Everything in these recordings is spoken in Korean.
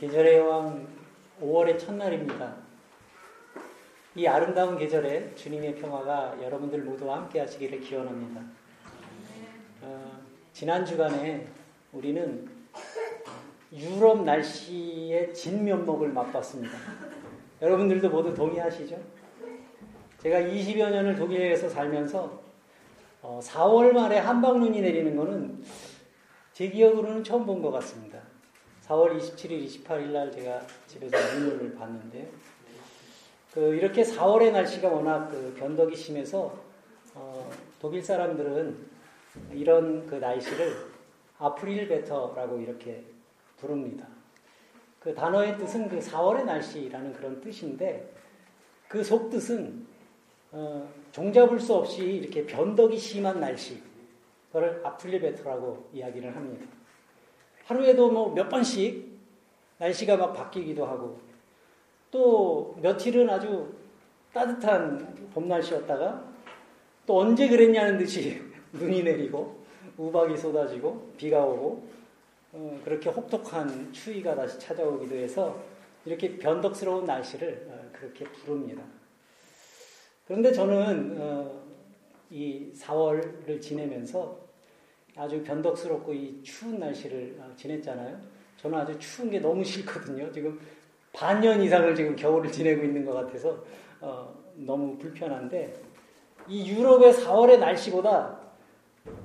계절의 왕 5월의 첫날입니다. 이 아름다운 계절에 주님의 평화가 여러분들 모두와 함께 하시기를 기원합니다. 어, 지난 주간에 우리는 유럽 날씨의 진면목을 맛봤습니다. 여러분들도 모두 동의하시죠? 제가 20여 년을 독일에서 살면서 어, 4월 말에 한방눈이 내리는 것은 제 기억으로는 처음 본 것 같습니다. 4월 27일, 28일 날 제가 집에서 눈을 봤는데 그 이렇게 4월의 날씨가 워낙 그 변덕이 심해서 어, 독일 사람들은 이런 그 날씨를 아프릴 베터라고 이렇게 부릅니다. 그 단어의 뜻은 그 4월의 날씨라는 그런 뜻인데 그 속뜻은 어, 종잡을 수 없이 이렇게 변덕이 심한 날씨, 그걸 아프릴 베터라고 이야기를 합니다. 하루에도 뭐 몇 번씩 날씨가 막 바뀌기도 하고 또 며칠은 아주 따뜻한 봄 날씨였다가 또 언제 그랬냐는 듯이 눈이 내리고 우박이 쏟아지고 비가 오고 어, 그렇게 혹독한 추위가 다시 찾아오기도 해서 이렇게 변덕스러운 날씨를 어, 그렇게 부릅니다. 그런데 저는 어, 이 4월을 지내면서 아주 변덕스럽고 이 추운 날씨를 어, 지냈잖아요. 저는 아주 추운 게 너무 싫거든요. 지금 반년 이상을 지금 겨울을 지내고 있는 것 같아서 어, 너무 불편한데 이 유럽의 4월의 날씨보다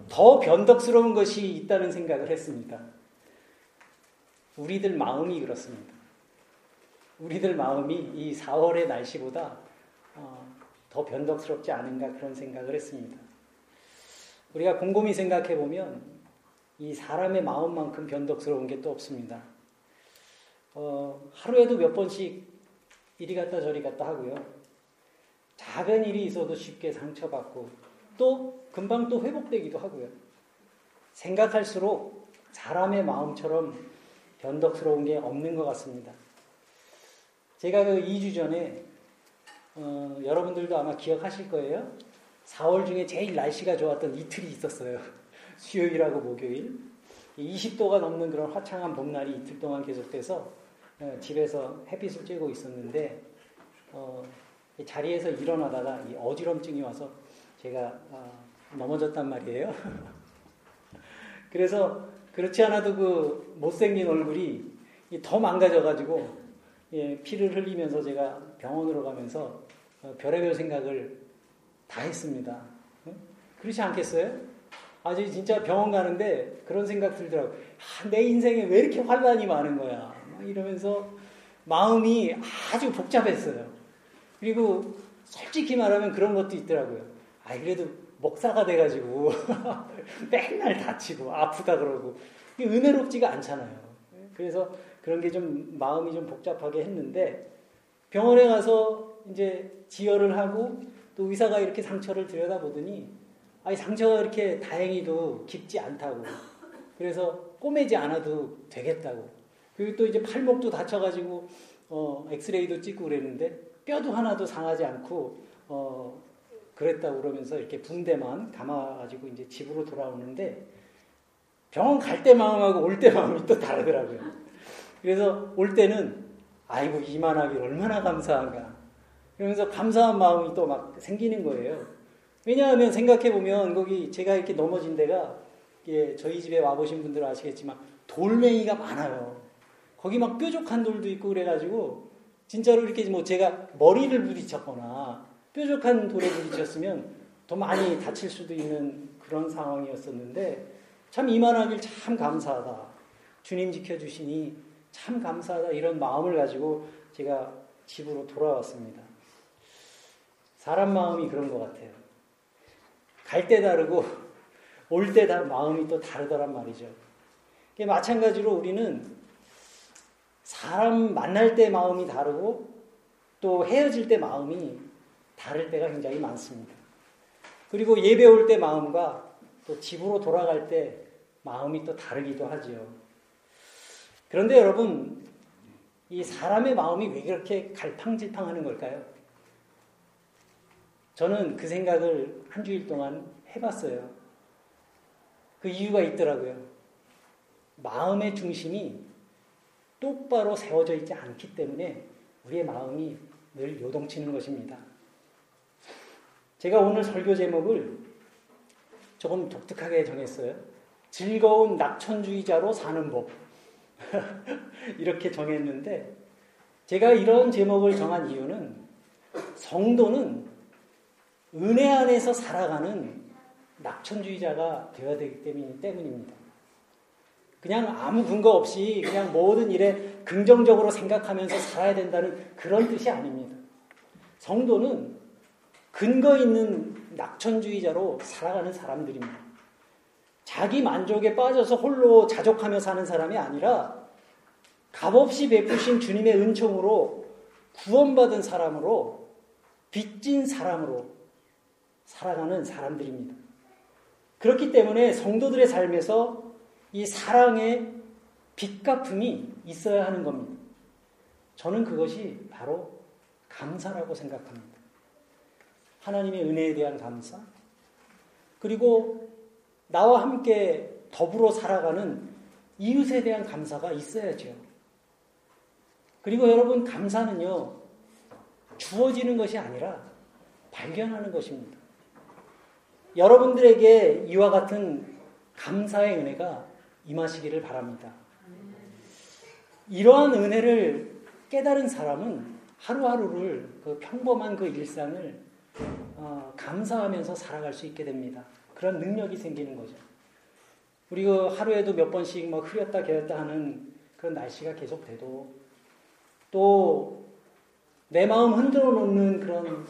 더 변덕스러운 것이 있다는 생각을 했습니다. 우리들 마음이 그렇습니다. 우리들 마음이 이 4월의 날씨보다 어, 더 변덕스럽지 않은가 그런 생각을 했습니다. 우리가 곰곰이 생각해 보면 이 사람의 마음만큼 변덕스러운 게 또 없습니다. 어, 하루에도 몇 번씩 이리 갔다 저리 갔다 하고요. 작은 일이 있어도 쉽게 상처받고 또 금방 또 회복되기도 하고요. 생각할수록 사람의 마음처럼 변덕스러운 게 없는 것 같습니다. 제가 그 2주 전에 어, 여러분들도 아마 기억하실 거예요. 4월 중에 제일 날씨가 좋았던 이틀이 있었어요. 수요일하고 목요일. 20도가 넘는 그런 화창한 봄날이 이틀 동안 계속돼서 어, 집에서 햇빛을 쬐고 있었는데 어, 자리에서 일어나다가 어지럼증이 와서 제가 어, 넘어졌단 말이에요. 그래서 그렇지 않아도 그 못생긴 얼굴이 더 망가져가지고 예, 피를 흘리면서 제가 병원으로 가면서 어, 별의별 생각을 다 했습니다. 그렇지 않겠어요? 아주 진짜 병원 가는데 그런 생각 들더라고. 아, 내 인생에 왜 이렇게 환란이 많은 거야? 이러면서 마음이 아주 복잡했어요. 그리고 솔직히 말하면 그런 것도 있더라고요. 아, 그래도 목사가 돼가지고 맨날 다치고 아프다 그러고 은혜롭지가 않잖아요. 그래서 그런 게 좀 마음이 좀 복잡하게 했는데 병원에 가서 이제 지혈을 하고 또 의사가 이렇게 상처를 들여다보더니 아이 상처가 이렇게 다행히도 깊지 않다고 그래서 꼬매지 않아도 되겠다고 그리고 또 이제 팔목도 다쳐가지고 어 엑스레이도 찍고 그랬는데 뼈도 하나도 상하지 않고 어 그랬다고 그러면서 이렇게 붕대만 감아가지고 이제 집으로 돌아오는데 병원 갈 때 마음하고 올 때 마음이 또 다르더라고요. 그래서 올 때는 아이고 이만하길 얼마나 감사한가. 그러면서 감사한 마음이 또 막 생기는 거예요. 왜냐하면 생각해 보면 거기 제가 이렇게 넘어진 데가 예, 저희 집에 와보신 분들은 아시겠지만 돌멩이가 많아요. 거기 막 뾰족한 돌도 있고 그래가지고 진짜로 이렇게 뭐 제가 머리를 부딪혔거나 뾰족한 돌에 부딪혔으면 더 많이 다칠 수도 있는 그런 상황이었었는데 참 이만하길 참 감사하다. 주님 지켜주시니 참 감사하다. 이런 마음을 가지고 제가 집으로 돌아왔습니다. 사람 마음이 그런 것 같아요. 갈 때 다르고 올때 마음이 또 다르더란 말이죠. 마찬가지로 우리는 사람 만날 때 마음이 다르고 또 헤어질 때 마음이 다를 때가 굉장히 많습니다. 그리고 예배 올 때 마음과 또 집으로 돌아갈 때 마음이 또 다르기도 하지요. 그런데 여러분, 이 사람의 마음이 왜 그렇게 갈팡질팡 하는 걸까요? 저는 그 생각을 한 주일 동안 해봤어요. 그 이유가 있더라고요. 마음의 중심이 똑바로 세워져 있지 않기 때문에 우리의 마음이 늘 요동치는 것입니다. 제가 오늘 설교 제목을 조금 독특하게 정했어요. 즐거운 낙천주의자로 사는 법. 이렇게 정했는데, 제가 이런 제목을 정한 이유는 성도는 은혜 안에서 살아가는 낙천주의자가 되어야 되기 때문입니다. 그냥 아무 근거 없이 그냥 모든 일에 긍정적으로 생각하면서 살아야 된다는 그런 뜻이 아닙니다. 성도는 근거 있는 낙천주의자로 살아가는 사람들입니다. 자기 만족에 빠져서 홀로 자족하며 사는 사람이 아니라 값없이 베푸신 주님의 은총으로 구원받은 사람으로 빚진 사람으로 살아가는 사람들입니다. 그렇기 때문에 성도들의 삶에서 이 사랑의 빚갚음이 있어야 하는 겁니다. 저는 그것이 바로 감사라고 생각합니다. 하나님의 은혜에 대한 감사, 그리고 나와 함께 더불어 살아가는 이웃에 대한 감사가 있어야죠. 그리고 여러분, 감사는요, 주어지는 것이 아니라 발견하는 것입니다. 여러분들에게 이와 같은 감사의 은혜가 임하시기를 바랍니다. 이러한 은혜를 깨달은 사람은 하루하루를 그 평범한 그 일상을 어, 감사하면서 살아갈 수 있게 됩니다. 그런 능력이 생기는 거죠. 우리 그 하루에도 몇 번씩 뭐 흐렸다 개었다 하는 그런 날씨가 계속 돼도 또 내 마음 흔들어 놓는 그런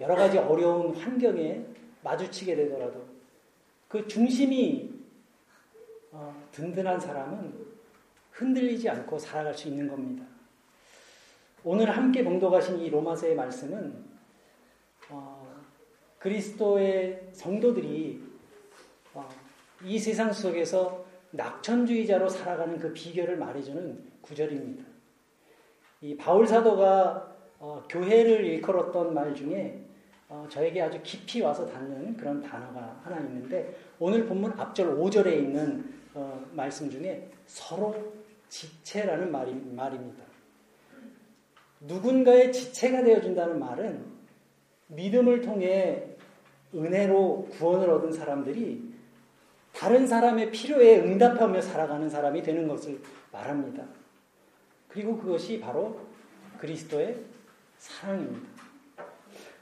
여러 가지 어려운 환경에 마주치게 되더라도 그 중심이 어, 든든한 사람은 흔들리지 않고 살아갈 수 있는 겁니다. 오늘 함께 봉독하신 이 로마서의 말씀은 어, 그리스도의 성도들이 어, 이 세상 속에서 낙천주의자로 살아가는 그 비결을 말해주는 구절입니다. 이 바울 사도가 어, 교회를 일컬었던 말 중에 어, 저에게 아주 깊이 와서 닿는 그런 단어가 하나 있는데 오늘 본문 앞절 5절에 있는 어, 말씀 중에 서로 지체라는 말이, 말입니다. 누군가의 지체가 되어준다는 말은 믿음을 통해 은혜로 구원을 얻은 사람들이 다른 사람의 필요에 응답하며 살아가는 사람이 되는 것을 말합니다. 그리고 그것이 바로 그리스도의 사랑입니다.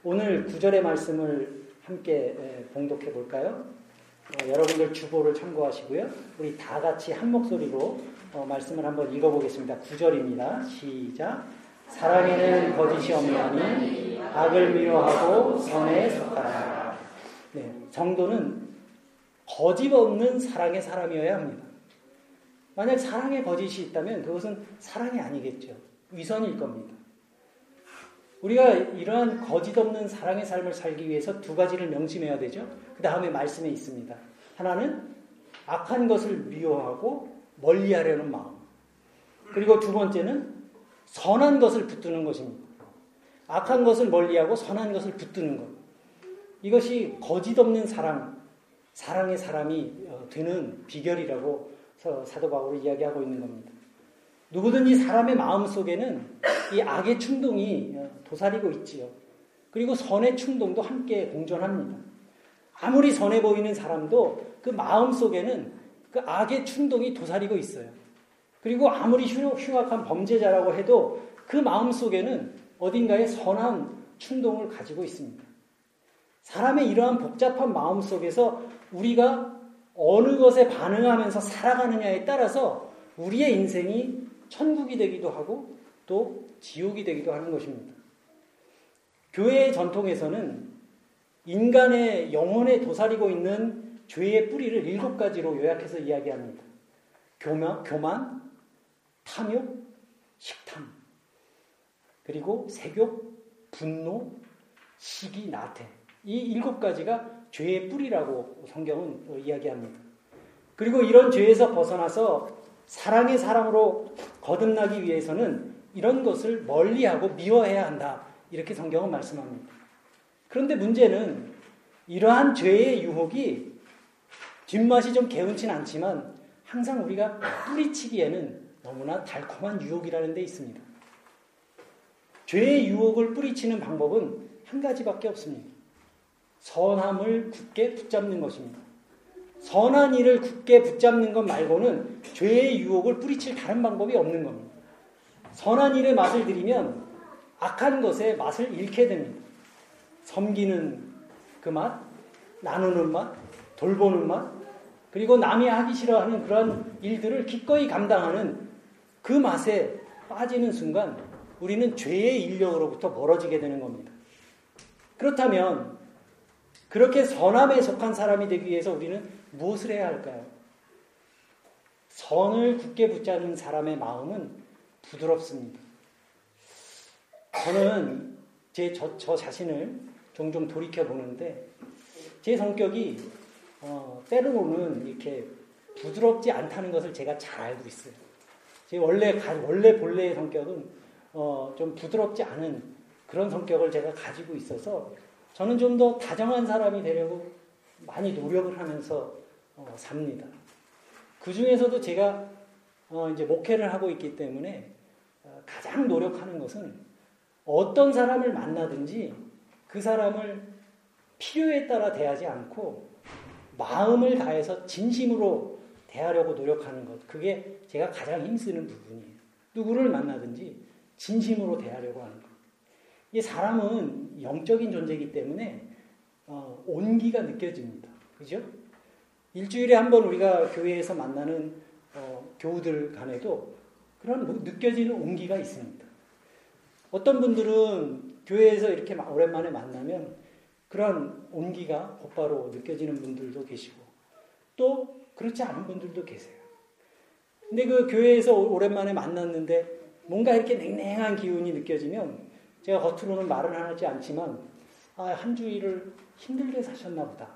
오늘 구절의 말씀을 함께 봉독해 볼까요? 어, 여러분들 주보를 참고하시고요. 우리 다 같이 한 목소리로 어, 말씀을 한번 읽어보겠습니다. 구절입니다. 시작. 사랑에는 거짓이 없나니 악을 미워하고 선에 속하라. 네, 정도는 거짓 없는 사랑의 사람이어야 합니다. 만약 사랑에 거짓이 있다면 그것은 사랑이 아니겠죠. 위선일 겁니다. 우리가 이러한 거짓 없는 사랑의 삶을 살기 위해서 두 가지를 명심해야 되죠. 그 다음에 말씀에 있습니다. 하나는 악한 것을 미워하고 멀리 하려는 마음. 그리고 두 번째는 선한 것을 붙드는 것입니다. 악한 것을 멀리하고 선한 것을 붙드는 것. 이것이 거짓 없는 사랑, 사랑의 사람이 어, 되는 비결이라고 사도 바울이 이야기하고 있는 겁니다. 누구든지 사람의 마음 속에는 이 악의 충동이 어, 도사리고 있지요. 그리고 선의 충동도 함께 공존합니다. 아무리 선해 보이는 사람도 그 마음 속에는 그 악의 충동이 도사리고 있어요. 그리고 아무리 흉악한 범죄자라고 해도 그 마음 속에는 어딘가에 선한 충동을 가지고 있습니다. 사람의 이러한 복잡한 마음 속에서 우리가 어느 것에 반응하면서 살아가느냐에 따라서 우리의 인생이 천국이 되기도 하고 또 지옥이 되기도 하는 것입니다. 교회의 전통에서는 인간의 영혼에 도사리고 있는 죄의 뿌리를 일곱 가지로 요약해서 이야기합니다. 교만, 교만 탐욕, 식탐, 그리고 색욕, 분노, 시기, 나태. 이 일곱 가지가 죄의 뿌리라고 성경은 이야기합니다. 그리고 이런 죄에서 벗어나서 사랑의 사랑으로 거듭나기 위해서는 이런 것을 멀리하고 미워해야 한다. 이렇게 성경은 말씀합니다. 그런데 문제는 이러한 죄의 유혹이 뒷맛이 좀 개운치 않지만 항상 우리가 뿌리치기에는 너무나 달콤한 유혹이라는 데 있습니다. 죄의 유혹을 뿌리치는 방법은 한 가지밖에 없습니다. 선함을 굳게 붙잡는 것입니다. 선한 일을 굳게 붙잡는 것 말고는 죄의 유혹을 뿌리칠 다른 방법이 없는 겁니다. 선한 일의 맛을 들이면 악한 것의 맛을 잃게 됩니다. 섬기는 그 맛, 나누는 맛, 돌보는 맛, 그리고 남이 하기 싫어하는 그런 일들을 기꺼이 감당하는 그 맛에 빠지는 순간 우리는 죄의 인력으로부터 멀어지게 되는 겁니다. 그렇다면 그렇게 선함에 속한 사람이 되기 위해서 우리는 무엇을 해야 할까요? 선을 굳게 붙잡는 사람의 마음은 부드럽습니다. 저는 제, 저, 저 자신을 종종 돌이켜 보는데 제 성격이 어, 때로는 이렇게 부드럽지 않다는 것을 제가 잘 알고 있어요. 제 원래 원래 본래의 성격은 어, 좀 부드럽지 않은 그런 성격을 제가 가지고 있어서 저는 좀 더 다정한 사람이 되려고 많이 노력을 하면서 어, 삽니다. 그 중에서도 제가 어, 이제 목회를 하고 있기 때문에 어, 가장 노력하는 것은 어떤 사람을 만나든지 그 사람을 필요에 따라 대하지 않고 마음을 다해서 진심으로 대하려고 노력하는 것. 그게 제가 가장 힘쓰는 부분이에요. 누구를 만나든지 진심으로 대하려고 하는 것. 이 사람은 영적인 존재이기 때문에 어, 온기가 느껴집니다. 그죠? 일주일에 한 번 우리가 교회에서 만나는 어, 교우들 간에도 그런 느껴지는 온기가 있습니다. 어떤 분들은 교회에서 이렇게 오랜만에 만나면 그런 온기가 곧바로 느껴지는 분들도 계시고 또 그렇지 않은 분들도 계세요. 근데 그 교회에서 오랜만에 만났는데 뭔가 이렇게 냉랭한 기운이 느껴지면 제가 겉으로는 말은 하지 않지만 아, 한 주일을 힘들게 사셨나 보다.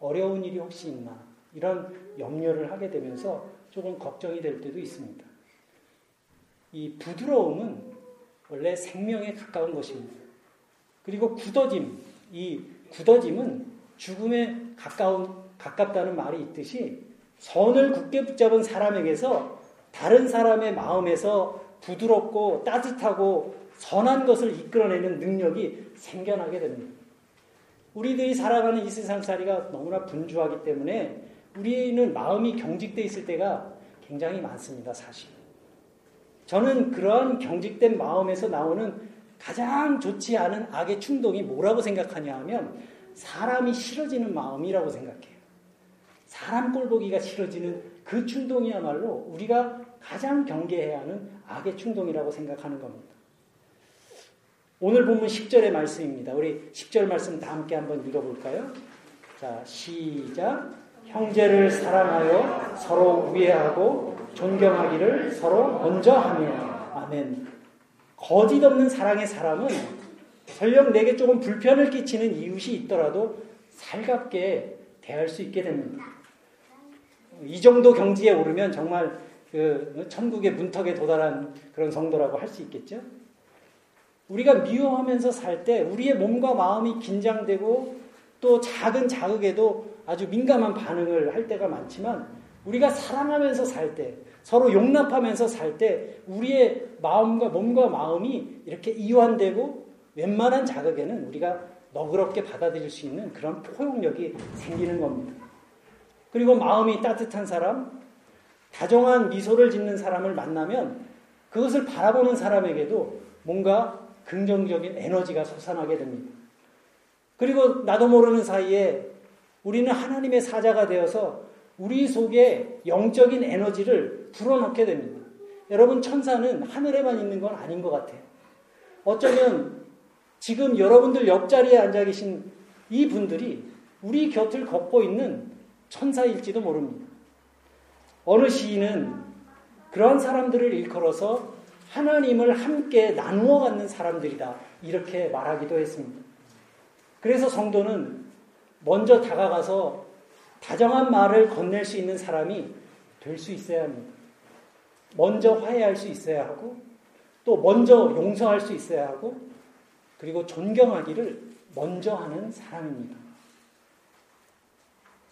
어려운 일이 혹시 있나. 이런 염려를 하게 되면서 조금 걱정이 될 때도 있습니다. 이 부드러움은 원래 생명에 가까운 것입니다. 그리고 굳어짐, 이 굳어짐은 죽음에 가까운, 가깝다는 말이 있듯이 선을 굳게 붙잡은 사람에게서 다른 사람의 마음에서 부드럽고 따뜻하고 선한 것을 이끌어내는 능력이 생겨나게 됩니다. 우리들이 살아가는 이 세상살이가 너무나 분주하기 때문에 우리는 마음이 경직돼 있을 때가 굉장히 많습니다, 사실. 저는 그러한 경직된 마음에서 나오는 가장 좋지 않은 악의 충동이 뭐라고 생각하냐 하면 사람이 싫어지는 마음이라고 생각해요. 사람 꼴보기가 싫어지는 그 충동이야말로 우리가 가장 경계해야 하는 악의 충동이라고 생각하는 겁니다. 오늘 본문 10절의 말씀입니다. 우리 10절 말씀 다 함께 한번 읽어볼까요? 자, 시작. 형제를 사랑하여 서로 우애하고 존경하기를 서로 먼저 하며. 아멘. 거짓 없는 사랑의 사람은 설령 내게 조금 불편을 끼치는 이웃이 있더라도 살갑게 대할 수 있게 됩니다. 이 정도 경지에 오르면 정말 그 천국의 문턱에 도달한 그런 성도라고 할 수 있겠죠. 우리가 미워하면서 살 때 우리의 몸과 마음이 긴장되고 또 작은 자극에도 아주 민감한 반응을 할 때가 많지만 우리가 사랑하면서 살 때, 서로 용납하면서 살 때 우리의 마음과 몸과 마음이 이렇게 이완되고 웬만한 자극에는 우리가 너그럽게 받아들일 수 있는 그런 포용력이 생기는 겁니다. 그리고 마음이 따뜻한 사람, 다정한 미소를 짓는 사람을 만나면 그것을 바라보는 사람에게도 뭔가 긍정적인 에너지가 솟아나게 됩니다. 그리고 나도 모르는 사이에 우리는 하나님의 사자가 되어서 우리 속에 영적인 에너지를 불어넣게 됩니다. 여러분, 천사는 하늘에만 있는 건 아닌 것 같아요. 어쩌면 지금 여러분들 옆자리에 앉아 계신 이 분들이 우리 곁을 걷고 있는 천사일지도 모릅니다. 어느 시인은 그런 사람들을 일컬어서 하나님을 함께 나누어 갖는 사람들이다. 이렇게 말하기도 했습니다. 그래서 성도는 먼저 다가가서 다정한 말을 건넬 수 있는 사람이 될 수 있어야 합니다. 먼저 화해할 수 있어야 하고, 또 먼저 용서할 수 있어야 하고, 그리고 존경하기를 먼저 하는 사람입니다.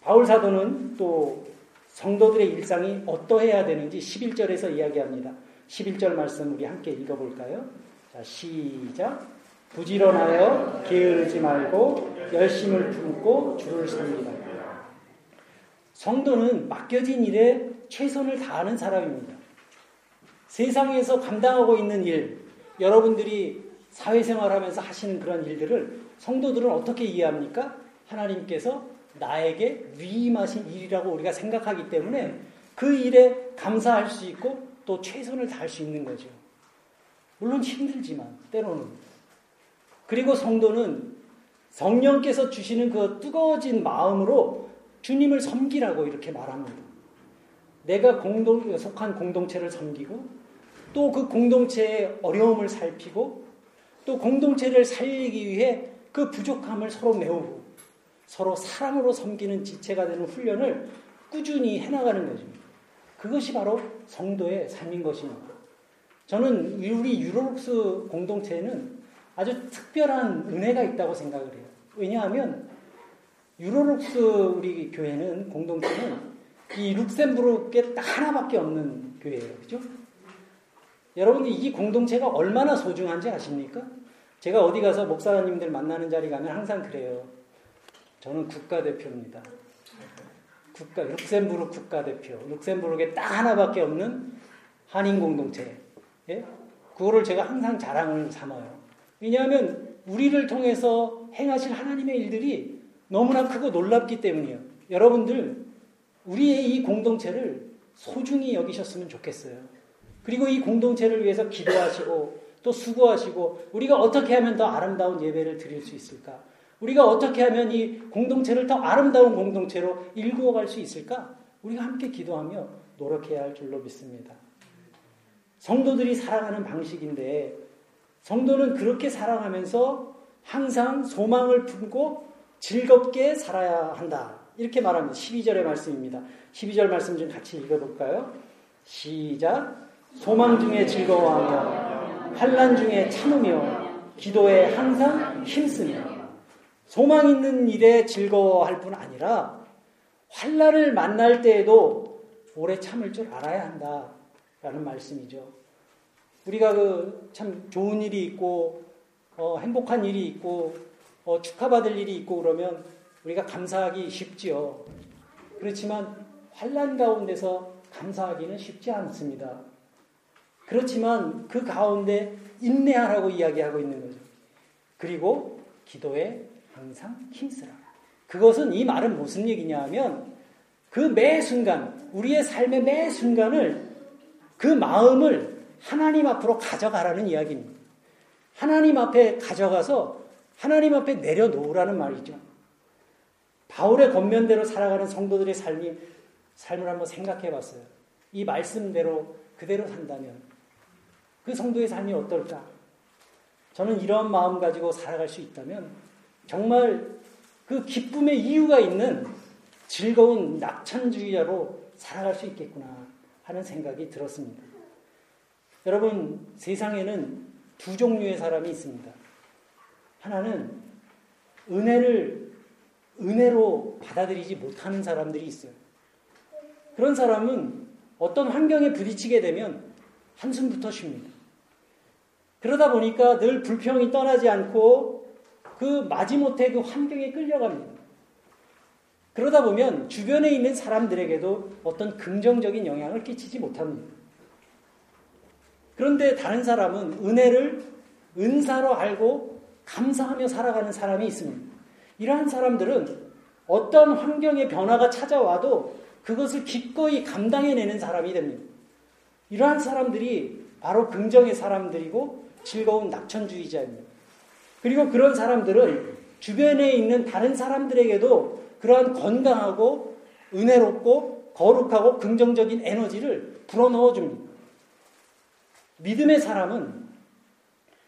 바울 사도는 또 성도들의 일상이 어떠해야 되는지 11절에서 이야기합니다. 11절 말씀 우리 함께 읽어볼까요? 자, 시작. 부지런하여 게으르지 말고 열심을 품고 주를 섬기라. 성도는 맡겨진 일에 최선을 다하는 사람입니다. 세상에서 감당하고 있는 일, 여러분들이 사회생활하면서 하시는 그런 일들을 성도들은 어떻게 이해합니까? 하나님께서 나에게 위임하신 일이라고 우리가 생각하기 때문에 그 일에 감사할 수 있고 또 최선을 다할 수 있는 거죠. 물론 힘들지만 때로는 그리고 성도는 성령께서 주시는 그 뜨거워진 마음으로 주님을 섬기라고 이렇게 말합니다. 내가 공동, 속한 공동체를 섬기고 또 그 공동체의 어려움을 살피고 또 공동체를 살리기 위해 그 부족함을 서로 메우고 서로 사랑으로 섬기는 지체가 되는 훈련을 꾸준히 해나가는 거죠. 그것이 바로 성도의 삶인 것입니다. 저는 우리 유로룩스 공동체에는 아주 특별한 은혜가 있다고 생각을 해요. 왜냐하면 유로룩스 우리 교회는 공동체는 이 룩셈부르크에 딱 하나밖에 없는 교회예요. 그죠? 여러분이 이 공동체가 얼마나 소중한지 아십니까? 제가 어디 가서 목사님들 만나는 자리 가면 항상 그래요. 저는 국가대표입니다. 국가, 룩셈부르크 국가대표. 룩셈부르크에 딱 하나밖에 없는 한인 공동체. 예? 그거를 제가 항상 자랑을 삼아요. 왜냐하면 우리를 통해서 행하실 하나님의 일들이 너무나 크고 놀랍기 때문이에요. 여러분들, 우리의 이 공동체를 소중히 여기셨으면 좋겠어요. 그리고 이 공동체를 위해서 기도하시고 또 수고하시고 우리가 어떻게 하면 더 아름다운 예배를 드릴 수 있을까? 우리가 어떻게 하면 이 공동체를 더 아름다운 공동체로 일구어 갈 수 있을까? 우리가 함께 기도하며 노력해야 할 줄로 믿습니다. 성도들이 살아가는 방식인데 성도는 그렇게 살아가면서 항상 소망을 품고 즐겁게 살아야 한다. 이렇게 말합니다. 12절의 말씀입니다. 12절 말씀 좀 같이 읽어볼까요? 시작. 소망 중에 즐거워하며 환란 중에 참으며 기도에 항상 힘쓰며 소망 있는 일에 즐거워할 뿐 아니라 환란을 만날 때에도 오래 참을 줄 알아야 한다 라는 말씀이죠. 우리가 그 참 좋은 일이 있고 어, 행복한 일이 있고 어, 축하받을 일이 있고 그러면 우리가 감사하기 쉽지요. 그렇지만 환란 가운데서 감사하기는 쉽지 않습니다. 그렇지만 그 가운데 인내하라고 이야기하고 있는 거죠. 그리고 기도에 항상 힘쓰라. 그것은 이 말은 무슨 얘기냐 하면 그 매 순간, 우리의 삶의 매 순간을 그 마음을 하나님 앞으로 가져가라는 이야기입니다. 하나님 앞에 가져가서 하나님 앞에 내려놓으라는 말이죠. 바울의 겉면대로 살아가는 성도들의 삶이, 삶을 한번 생각해 봤어요. 이 말씀대로 그대로 산다면 그 성도의 삶이 어떨까? 저는 이런 마음 가지고 살아갈 수 있다면 정말 그 기쁨의 이유가 있는 즐거운 낙천주의자로 살아갈 수 있겠구나 하는 생각이 들었습니다. 여러분, 세상에는 두 종류의 사람이 있습니다. 하나는 은혜를 은혜로 받아들이지 못하는 사람들이 있어요. 그런 사람은 어떤 환경에 부딪히게 되면 한숨부터 쉽니다. 그러다 보니까 늘 불평이 떠나지 않고 그 마지못해 그 환경에 끌려갑니다. 그러다 보면 주변에 있는 사람들에게도 어떤 긍정적인 영향을 끼치지 못합니다. 그런데 다른 사람은 은혜를 은사로 알고 감사하며 살아가는 사람이 있습니다. 이러한 사람들은 어떤 환경의 변화가 찾아와도 그것을 기꺼이 감당해내는 사람이 됩니다. 이러한 사람들이 바로 긍정의 사람들이고 즐거운 낙천주의자입니다. 그리고 그런 사람들은 주변에 있는 다른 사람들에게도 그러한 건강하고 은혜롭고 거룩하고 긍정적인 에너지를 불어넣어 줍니다. 믿음의 사람은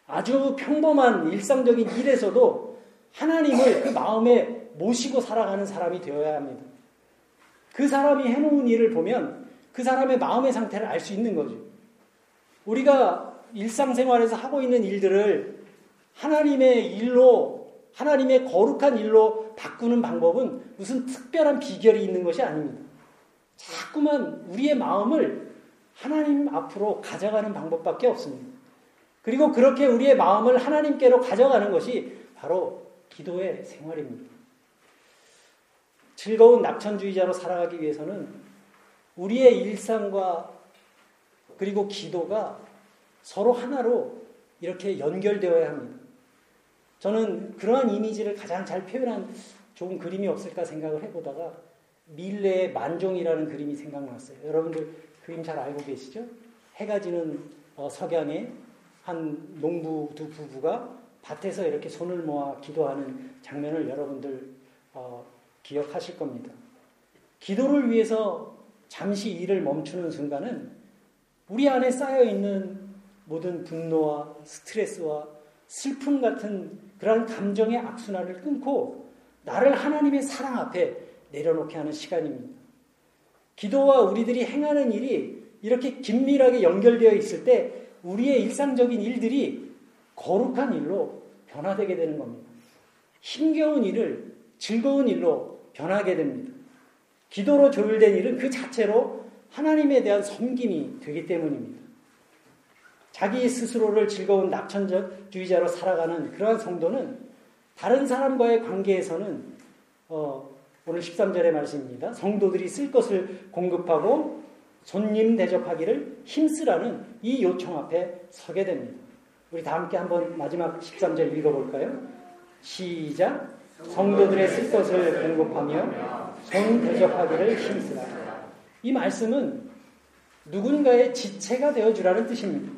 아주 평범한 일상적인 일에서도 하나님을 그 마음에 모시고 살아가는 사람이 되어야 합니다. 그 사람이 해놓은 일을 보면 그 사람의 마음의 상태를 알 수 있는 거죠. 우리가 일상생활에서 하고 있는 일들을 하나님의 일로, 하나님의 거룩한 일로 바꾸는 방법은 무슨 특별한 비결이 있는 것이 아닙니다. 자꾸만 우리의 마음을 하나님 앞으로 가져가는 방법밖에 없습니다. 그리고 그렇게 우리의 마음을 하나님께로 가져가는 것이 바로 기도의 생활입니다. 즐거운 낙천주의자로 살아가기 위해서는 우리의 일상과 그리고 기도가 서로 하나로 이렇게 연결되어야 합니다. 저는 그러한 이미지를 가장 잘 표현한 좋은 그림이 없을까 생각을 해보다가 밀레의 만종이라는 그림이 생각났어요. 여러분들 그림 잘 알고 계시죠? 해가 지는 어, 석양에 한 농부 두 부부가 밭에서 이렇게 손을 모아 기도하는 장면을 여러분들 어, 기억하실 겁니다. 기도를 위해서 잠시 일을 멈추는 순간은 우리 안에 쌓여 있는 모든 분노와 스트레스와 슬픔 같은 그러한 감정의 악순환을 끊고 나를 하나님의 사랑 앞에 내려놓게 하는 시간입니다. 기도와 우리들이 행하는 일이 이렇게 긴밀하게 연결되어 있을 때 우리의 일상적인 일들이 거룩한 일로 변화되게 되는 겁니다. 힘겨운 일을 즐거운 일로 변하게 됩니다. 기도로 조율된 일은 그 자체로 하나님에 대한 섬김이 되기 때문입니다. 자기 스스로를 즐거운 낙천주의자로 살아가는 그러한 성도는 다른 사람과의 관계에서는 어, 오늘 13절의 말씀입니다. 성도들이 쓸 것을 공급하고 손님 대접하기를 힘쓰라는 이 요청 앞에 서게 됩니다. 우리 다 함께 한번 마지막 13절 읽어볼까요? 시작. 성도들의 쓸 것을 공급하며 손 대접하기를 힘쓰라. 이 말씀은 누군가의 지체가 되어주라는 뜻입니다.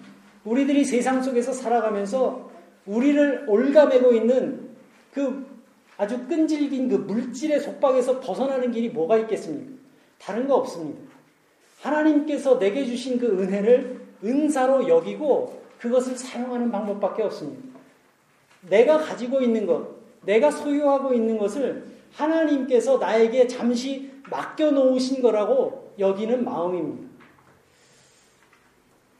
우리들이 세상 속에서 살아가면서 우리를 올가매고 있는 그 아주 끈질긴 그 물질의 속박에서 벗어나는 길이 뭐가 있겠습니까? 다른 거 없습니다. 하나님께서 내게 주신 그 은혜를 은사로 여기고 그것을 사용하는 방법밖에 없습니다. 내가 가지고 있는 것, 내가 소유하고 있는 것을 하나님께서 나에게 잠시 맡겨놓으신 거라고 여기는 마음입니다.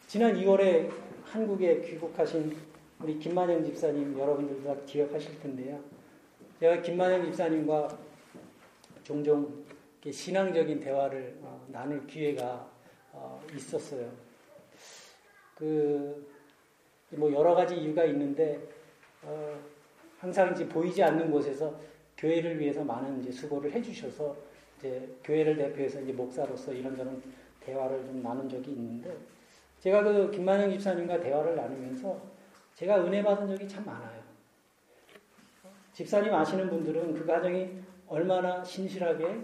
지난 2월에 한국에 귀국하신 우리 김만영 집사님 여러분들도 다 기억하실 텐데요. 제가 김만영 집사님과 종종 신앙적인 대화를 어, 나눌 기회가 어, 있었어요. 그, 뭐 여러 가지 이유가 있는데, 어, 항상 이제 보이지 않는 곳에서 교회를 위해서 많은 이제 수고를 해주셔서 이제 교회를 대표해서 이제 목사로서 이런저런 대화를 좀 나눈 적이 있는데, 제가 그 김만영 집사님과 대화를 나누면서 제가 은혜 받은 적이 참 많아요. 집사님 아시는 분들은 그 가정이 얼마나 신실하게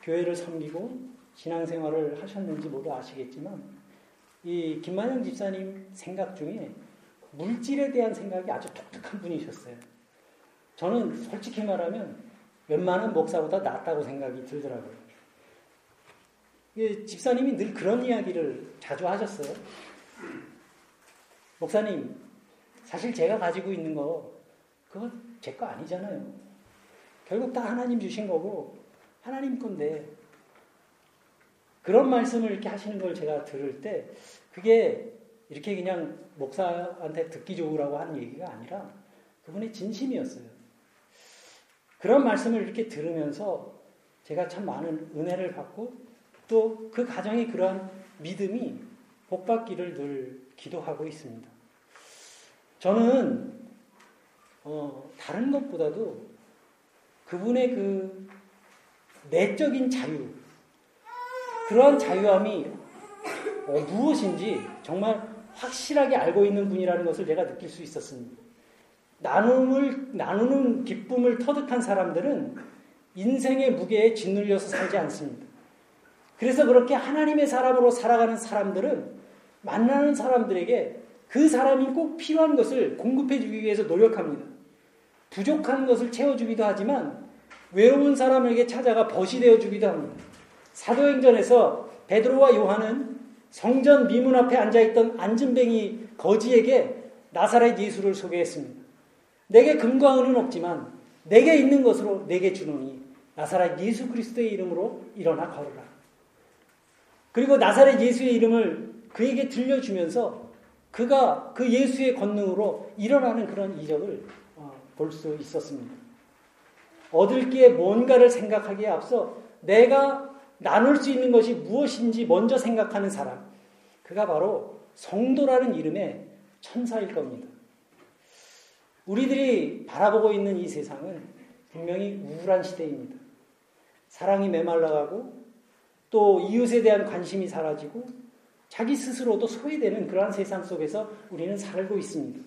교회를 섬기고 신앙생활을 하셨는지 모두 아시겠지만 이 김만영 집사님 생각 중에 물질에 대한 생각이 아주 독특한 분이셨어요. 저는 솔직히 말하면 웬만한 목사보다 낫다고 생각이 들더라고요. 집사님이 늘 그런 이야기를 자주 하셨어요. 목사님, 사실 제가 가지고 있는 거, 그거 제 거 아니잖아요. 결국 다 하나님 주신 거고, 하나님 건데, 그런 말씀을 이렇게 하시는 걸 제가 들을 때, 그게 이렇게 그냥 목사한테 듣기 좋으라고 하는 얘기가 아니라, 그분의 진심이었어요. 그런 말씀을 이렇게 들으면서 제가 참 많은 은혜를 받고 또 그 가정의 그러한 믿음이 복받기를 늘 기도하고 있습니다. 저는 어, 다른 것보다도 그분의 그 내적인 자유, 그러한 자유함이 어, 무엇인지 정말 확실하게 알고 있는 분이라는 것을 제가 느낄 수 있었습니다. 나눔을, 나누는 기쁨을 터득한 사람들은 인생의 무게에 짓눌려서 살지 않습니다. 그래서 그렇게 하나님의 사람으로 살아가는 사람들은 만나는 사람들에게 그 사람이 꼭 필요한 것을 공급해 주기 위해서 노력합니다. 부족한 것을 채워주기도 하지만 외로운 사람에게 찾아가 벗이 되어 주기도 합니다. 사도행전에서 베드로와 요한은 성전 미문 앞에 앉아있던 안진뱅이 거지에게 나사렛 예수를 소개했습니다. 내게 금과 은은 없지만 내게 있는 것으로 내게 주노니 나사렛 예수 그리스도의 이름으로 일어나 걸으라. 그리고 나사렛 예수의 이름을 그에게 들려주면서 그가 그 예수의 권능으로 일어나는 그런 이적을 어, 볼수 있었습니다. 얻을 게 뭔가를 생각하기에 앞서 내가 나눌 수 있는 것이 무엇인지 먼저 생각하는 사람. 그가 바로 성도라는 이름의 천사일 겁니다. 우리들이 바라보고 있는 이 세상은 분명히 우울한 시대입니다. 사랑이 메말라가고 또 이웃에 대한 관심이 사라지고 자기 스스로도 소외되는 그러한 세상 속에서 우리는 살고 있습니다.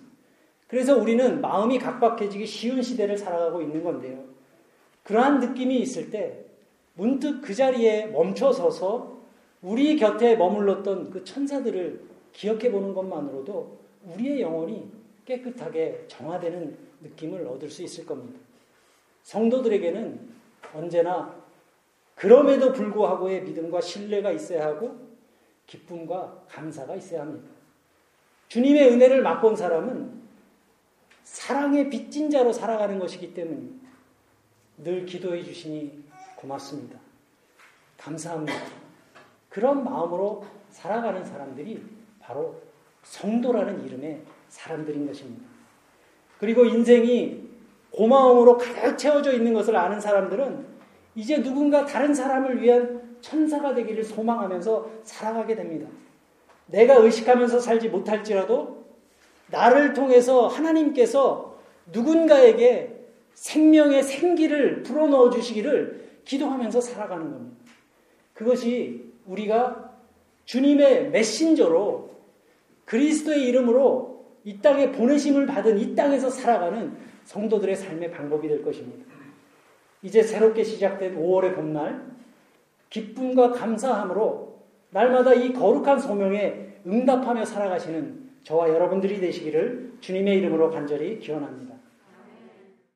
그래서 우리는 마음이 각박해지기 쉬운 시대를 살아가고 있는 건데요. 그러한 느낌이 있을 때 문득 그 자리에 멈춰서서 우리 곁에 머물렀던 그 천사들을 기억해 보는 것만으로도 우리의 영혼이 깨끗하게 정화되는 느낌을 얻을 수 있을 겁니다. 성도들에게는 언제나 그럼에도 불구하고의 믿음과 신뢰가 있어야 하고 기쁨과 감사가 있어야 합니다. 주님의 은혜를 맛본 사람은 사랑의 빚진 자로 살아가는 것이기 때문에 늘 기도해 주시니 고맙습니다. 감사합니다. 그런 마음으로 살아가는 사람들이 바로 성도라는 이름의 사람들인 것입니다. 그리고 인생이 고마움으로 가득 채워져 있는 것을 아는 사람들은 이제 누군가 다른 사람을 위한 천사가 되기를 소망하면서 살아가게 됩니다. 내가 의식하면서 살지 못할지라도 나를 통해서 하나님께서 누군가에게 생명의 생기를 불어넣어 주시기를 기도하면서 살아가는 겁니다. 그것이 우리가 주님의 메신저로 그리스도의 이름으로 이 땅에 보내심을 받은 이 땅에서 살아가는 성도들의 삶의 방법이 될 것입니다. 이제 새롭게 시작된 5월의 봄날, 기쁨과 감사함으로 날마다 이 거룩한 소명에 응답하며 살아가시는 저와 여러분들이 되시기를 주님의 이름으로 간절히 기원합니다.